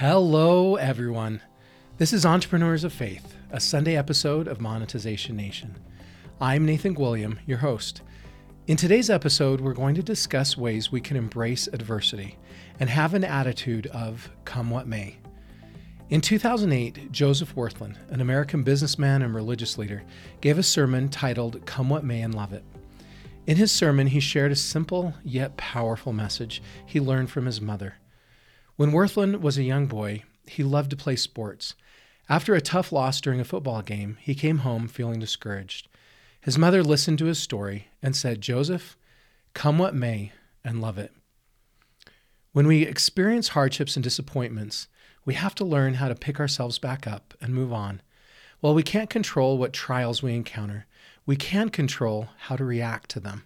Hello, everyone. This is Entrepreneurs of Faith, a Sunday episode of Monetization Nation. I'm Nathan William, your host. In today's episode, we're going to discuss ways we can embrace adversity and have an attitude of come what may. In 2008, Joseph Wirthlin, an American businessman and religious leader, gave a sermon titled Come What May and Love It. In his sermon, he shared a simple yet powerful message he learned from his mother. When Wirthlin was a young boy, he loved to play sports. After a tough loss during a football game, he came home feeling discouraged. His mother listened to his story and said, Joseph, come what may, and love it. When we experience hardships and disappointments, we have to learn how to pick ourselves back up and move on. While we can't control what trials we encounter, we can control how to react to them.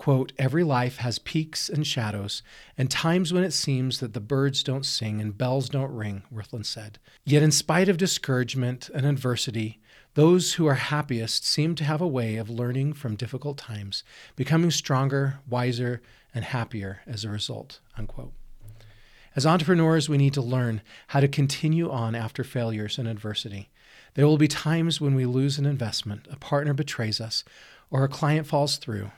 Quote, every life has peaks and shadows, and times when it seems that the birds don't sing and bells don't ring, Wirthlin said. Yet, in spite of discouragement and adversity, those who are happiest seem to have a way of learning from difficult times, becoming stronger, wiser, and happier as a result. Unquote. As entrepreneurs, we need to learn how to continue on after failures and adversity. There will be times when we lose an investment, a partner betrays us, or a client falls through.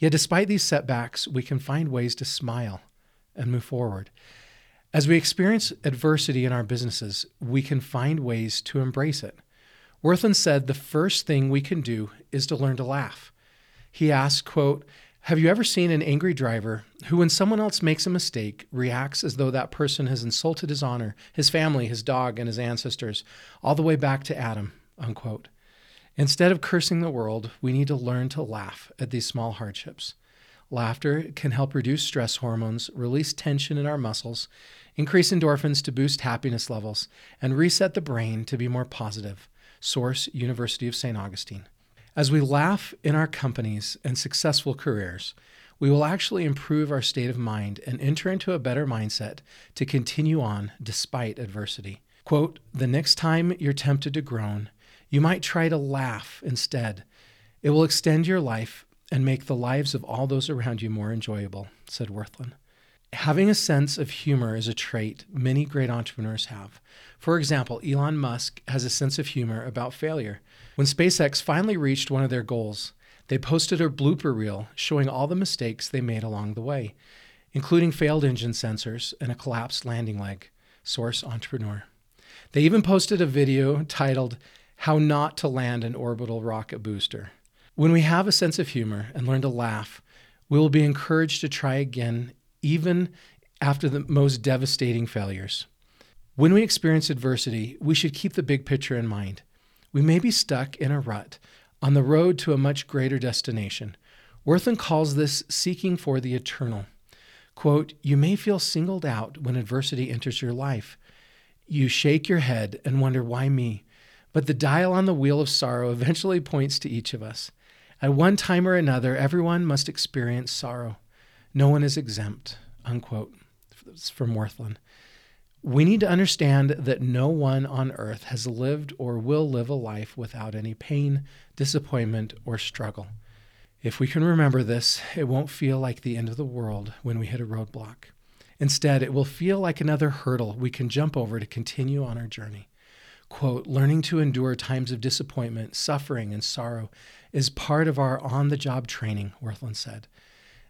Yet, despite these setbacks, we can find ways to smile and move forward. As we experience adversity in our businesses, we can find ways to embrace it. Wirthlin said the first thing we can do is to learn to laugh. He asked, quote, have you ever seen an angry driver who, when someone else makes a mistake, reacts as though that person has insulted his honor, his family, his dog, and his ancestors, all the way back to Adam? Unquote. Instead of cursing the world, we need to learn to laugh at these small hardships. Laughter can help reduce stress hormones, release tension in our muscles, increase endorphins to boost happiness levels, and reset the brain to be more positive. Source University of St. Augustine. As we laugh in our companies and successful careers, we will actually improve our state of mind and enter into a better mindset to continue on despite adversity. Quote, the next time you're tempted to groan, you might try to laugh instead. It will extend your life and make the lives of all those around you more enjoyable, said Wirthlin. Having a sense of humor is a trait many great entrepreneurs have. For example, Elon Musk has a sense of humor about failure. When SpaceX finally reached one of their goals, they posted a blooper reel showing all the mistakes they made along the way, including failed engine sensors and a collapsed landing leg. Source Entrepreneur. They even posted a video titled how not to land an orbital rocket booster. When we have a sense of humor and learn to laugh, we will be encouraged to try again, even after the most devastating failures. When we experience adversity, we should keep the big picture in mind. We may be stuck in a rut on the road to a much greater destination. Wirthlin calls this seeking for the eternal. Quote, You may feel singled out when adversity enters your life. You shake your head and wonder, Why me? But the dial on the wheel of sorrow eventually points to each of us. At one time or another, everyone must experience sorrow. No one is exempt. Unquote. from Wirthlin. We need to understand that no one on earth has lived or will live a life without any pain, disappointment, or struggle. If we can remember this, it won't feel like the end of the world when we hit a roadblock. Instead, it will feel like another hurdle we can jump over to continue on our journey. Quote, learning to endure times of disappointment, suffering, and sorrow is part of our on the job training, Wirthlin said.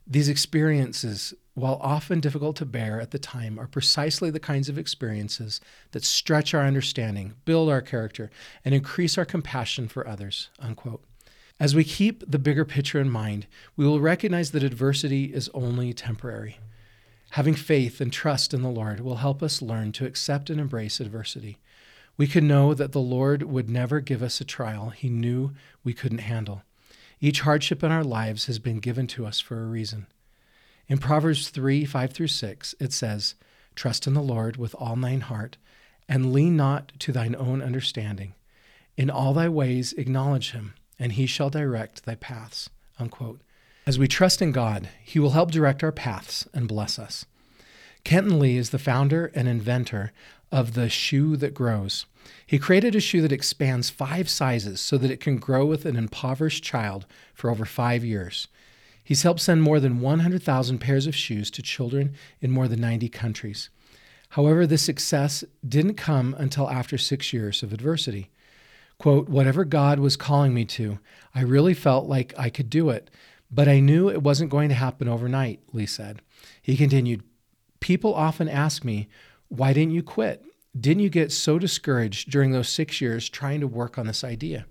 These experiences, while often difficult to bear at the time, are precisely the kinds of experiences that stretch our understanding, build our character, and increase our compassion for others. Unquote. As we keep the bigger picture in mind, we will recognize that adversity is only temporary. Having faith and trust in the Lord will help us learn to accept and embrace adversity we can know that the Lord would never give us a trial he knew we couldn't handle. Each hardship in our lives has been given to us for a reason. In Proverbs 3 5 through 6, it says, Trust in the Lord with all thine heart, and lean not to thine own understanding. In all thy ways acknowledge him, and he shall direct thy paths. Unquote. As we trust in God, he will help direct our paths and bless us. Kenton Lee is the founder and inventor of the shoe that grows. He created a shoe that expands five sizes so that it can grow with an impoverished child for over five years. He's helped send more than 100,000 pairs of shoes to children in more than 90 countries. However, this success didn't come until after six years of adversity. Quote, whatever God was calling me to, I really felt like I could do it, but I knew it wasn't going to happen overnight, Lee said. He continued, People often ask me, why didn't you quit? Didn't you get so discouraged during those six years trying to work on this idea?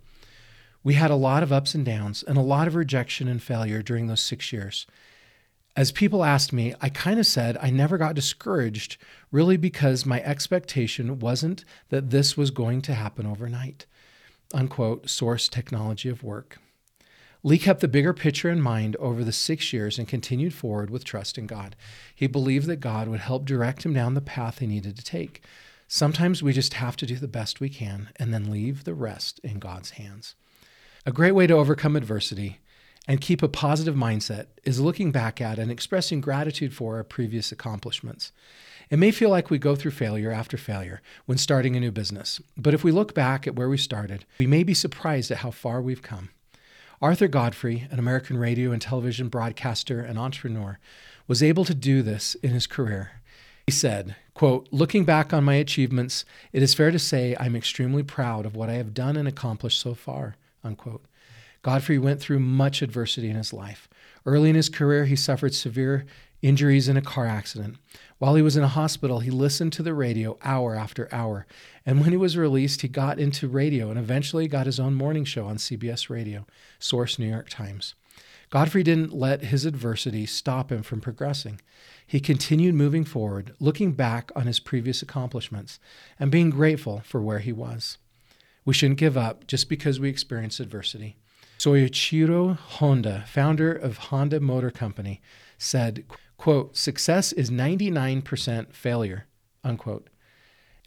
We had a lot of ups and downs and a lot of rejection and failure during those six years. As people asked me, I kind of said I never got discouraged, really because my expectation wasn't that this was going to happen overnight. Unquote, source technology of work. Lee kept the bigger picture in mind over the six years and continued forward with trust in God. He believed that God would help direct him down the path he needed to take. Sometimes we just have to do the best we can and then leave the rest in God's hands. A great way to overcome adversity and keep a positive mindset is looking back at and expressing gratitude for our previous accomplishments. It may feel like we go through failure after failure when starting a new business, but if we look back at where we started, we may be surprised at how far we've come. Arthur Godfrey, an American radio and television broadcaster and entrepreneur, was able to do this in his career. He said, quote, Looking back on my achievements, it is fair to say I'm extremely proud of what I have done and accomplished so far. Unquote. Godfrey went through much adversity in his life. Early in his career, he suffered severe injuries in a car accident. While he was in a hospital, he listened to the radio hour after hour. And when he was released, he got into radio and eventually got his own morning show on CBS Radio, source New York Times. Godfrey didn't let his adversity stop him from progressing. He continued moving forward, looking back on his previous accomplishments and being grateful for where he was. We shouldn't give up just because we experience adversity. Soichiro Honda, founder of Honda Motor Company, said, quote, success is 99% failure, unquote.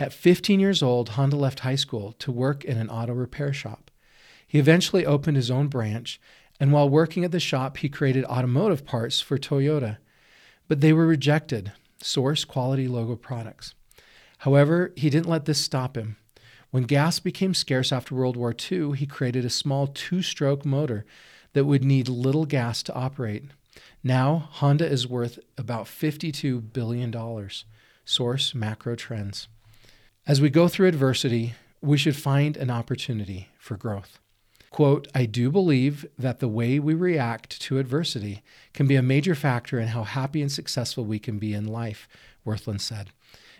At 15 years old, Honda left high school to work in an auto repair shop. He eventually opened his own branch, and while working at the shop, he created automotive parts for Toyota. But they were rejected, source quality logo products. However, he didn't let this stop him. When gas became scarce after World War II, he created a small two stroke motor that would need little gas to operate. Now, Honda is worth about $52 billion. Source Macro Trends. As we go through adversity, we should find an opportunity for growth. Quote, I do believe that the way we react to adversity can be a major factor in how happy and successful we can be in life, Wirthlin said.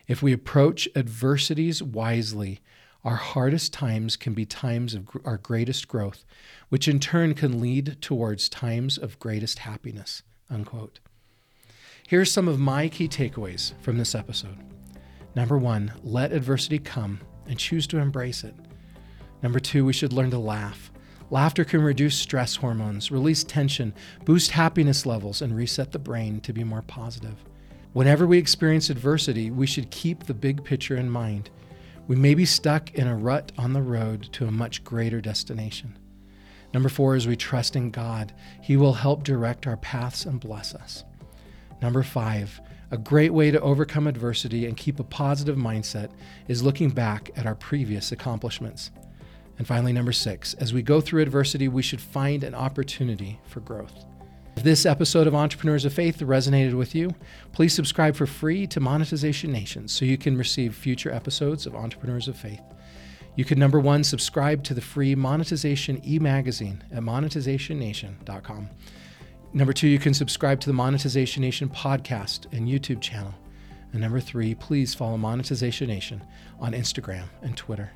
If we approach adversities wisely, our hardest times can be times of our greatest growth, which in turn can lead towards times of greatest happiness. Unquote. are some of my key takeaways from this episode. Number one, let adversity come and choose to embrace it. Number two, we should learn to laugh. Laughter can reduce stress hormones, release tension, boost happiness levels, and reset the brain to be more positive. Whenever we experience adversity, we should keep the big picture in mind. We may be stuck in a rut on the road to a much greater destination. Number four is we trust in God. He will help direct our paths and bless us. Number five, a great way to overcome adversity and keep a positive mindset is looking back at our previous accomplishments. And finally, number six, as we go through adversity, we should find an opportunity for growth. If this episode of Entrepreneurs of Faith resonated with you, please subscribe for free to Monetization Nation so you can receive future episodes of Entrepreneurs of Faith. You can number one, subscribe to the free Monetization e magazine at monetizationnation.com. Number two, you can subscribe to the Monetization Nation podcast and YouTube channel. And number three, please follow Monetization Nation on Instagram and Twitter.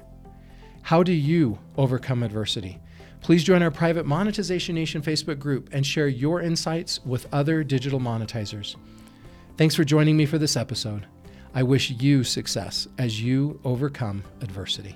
How do you overcome adversity? Please join our private Monetization Nation Facebook group and share your insights with other digital monetizers. Thanks for joining me for this episode. I wish you success as you overcome adversity.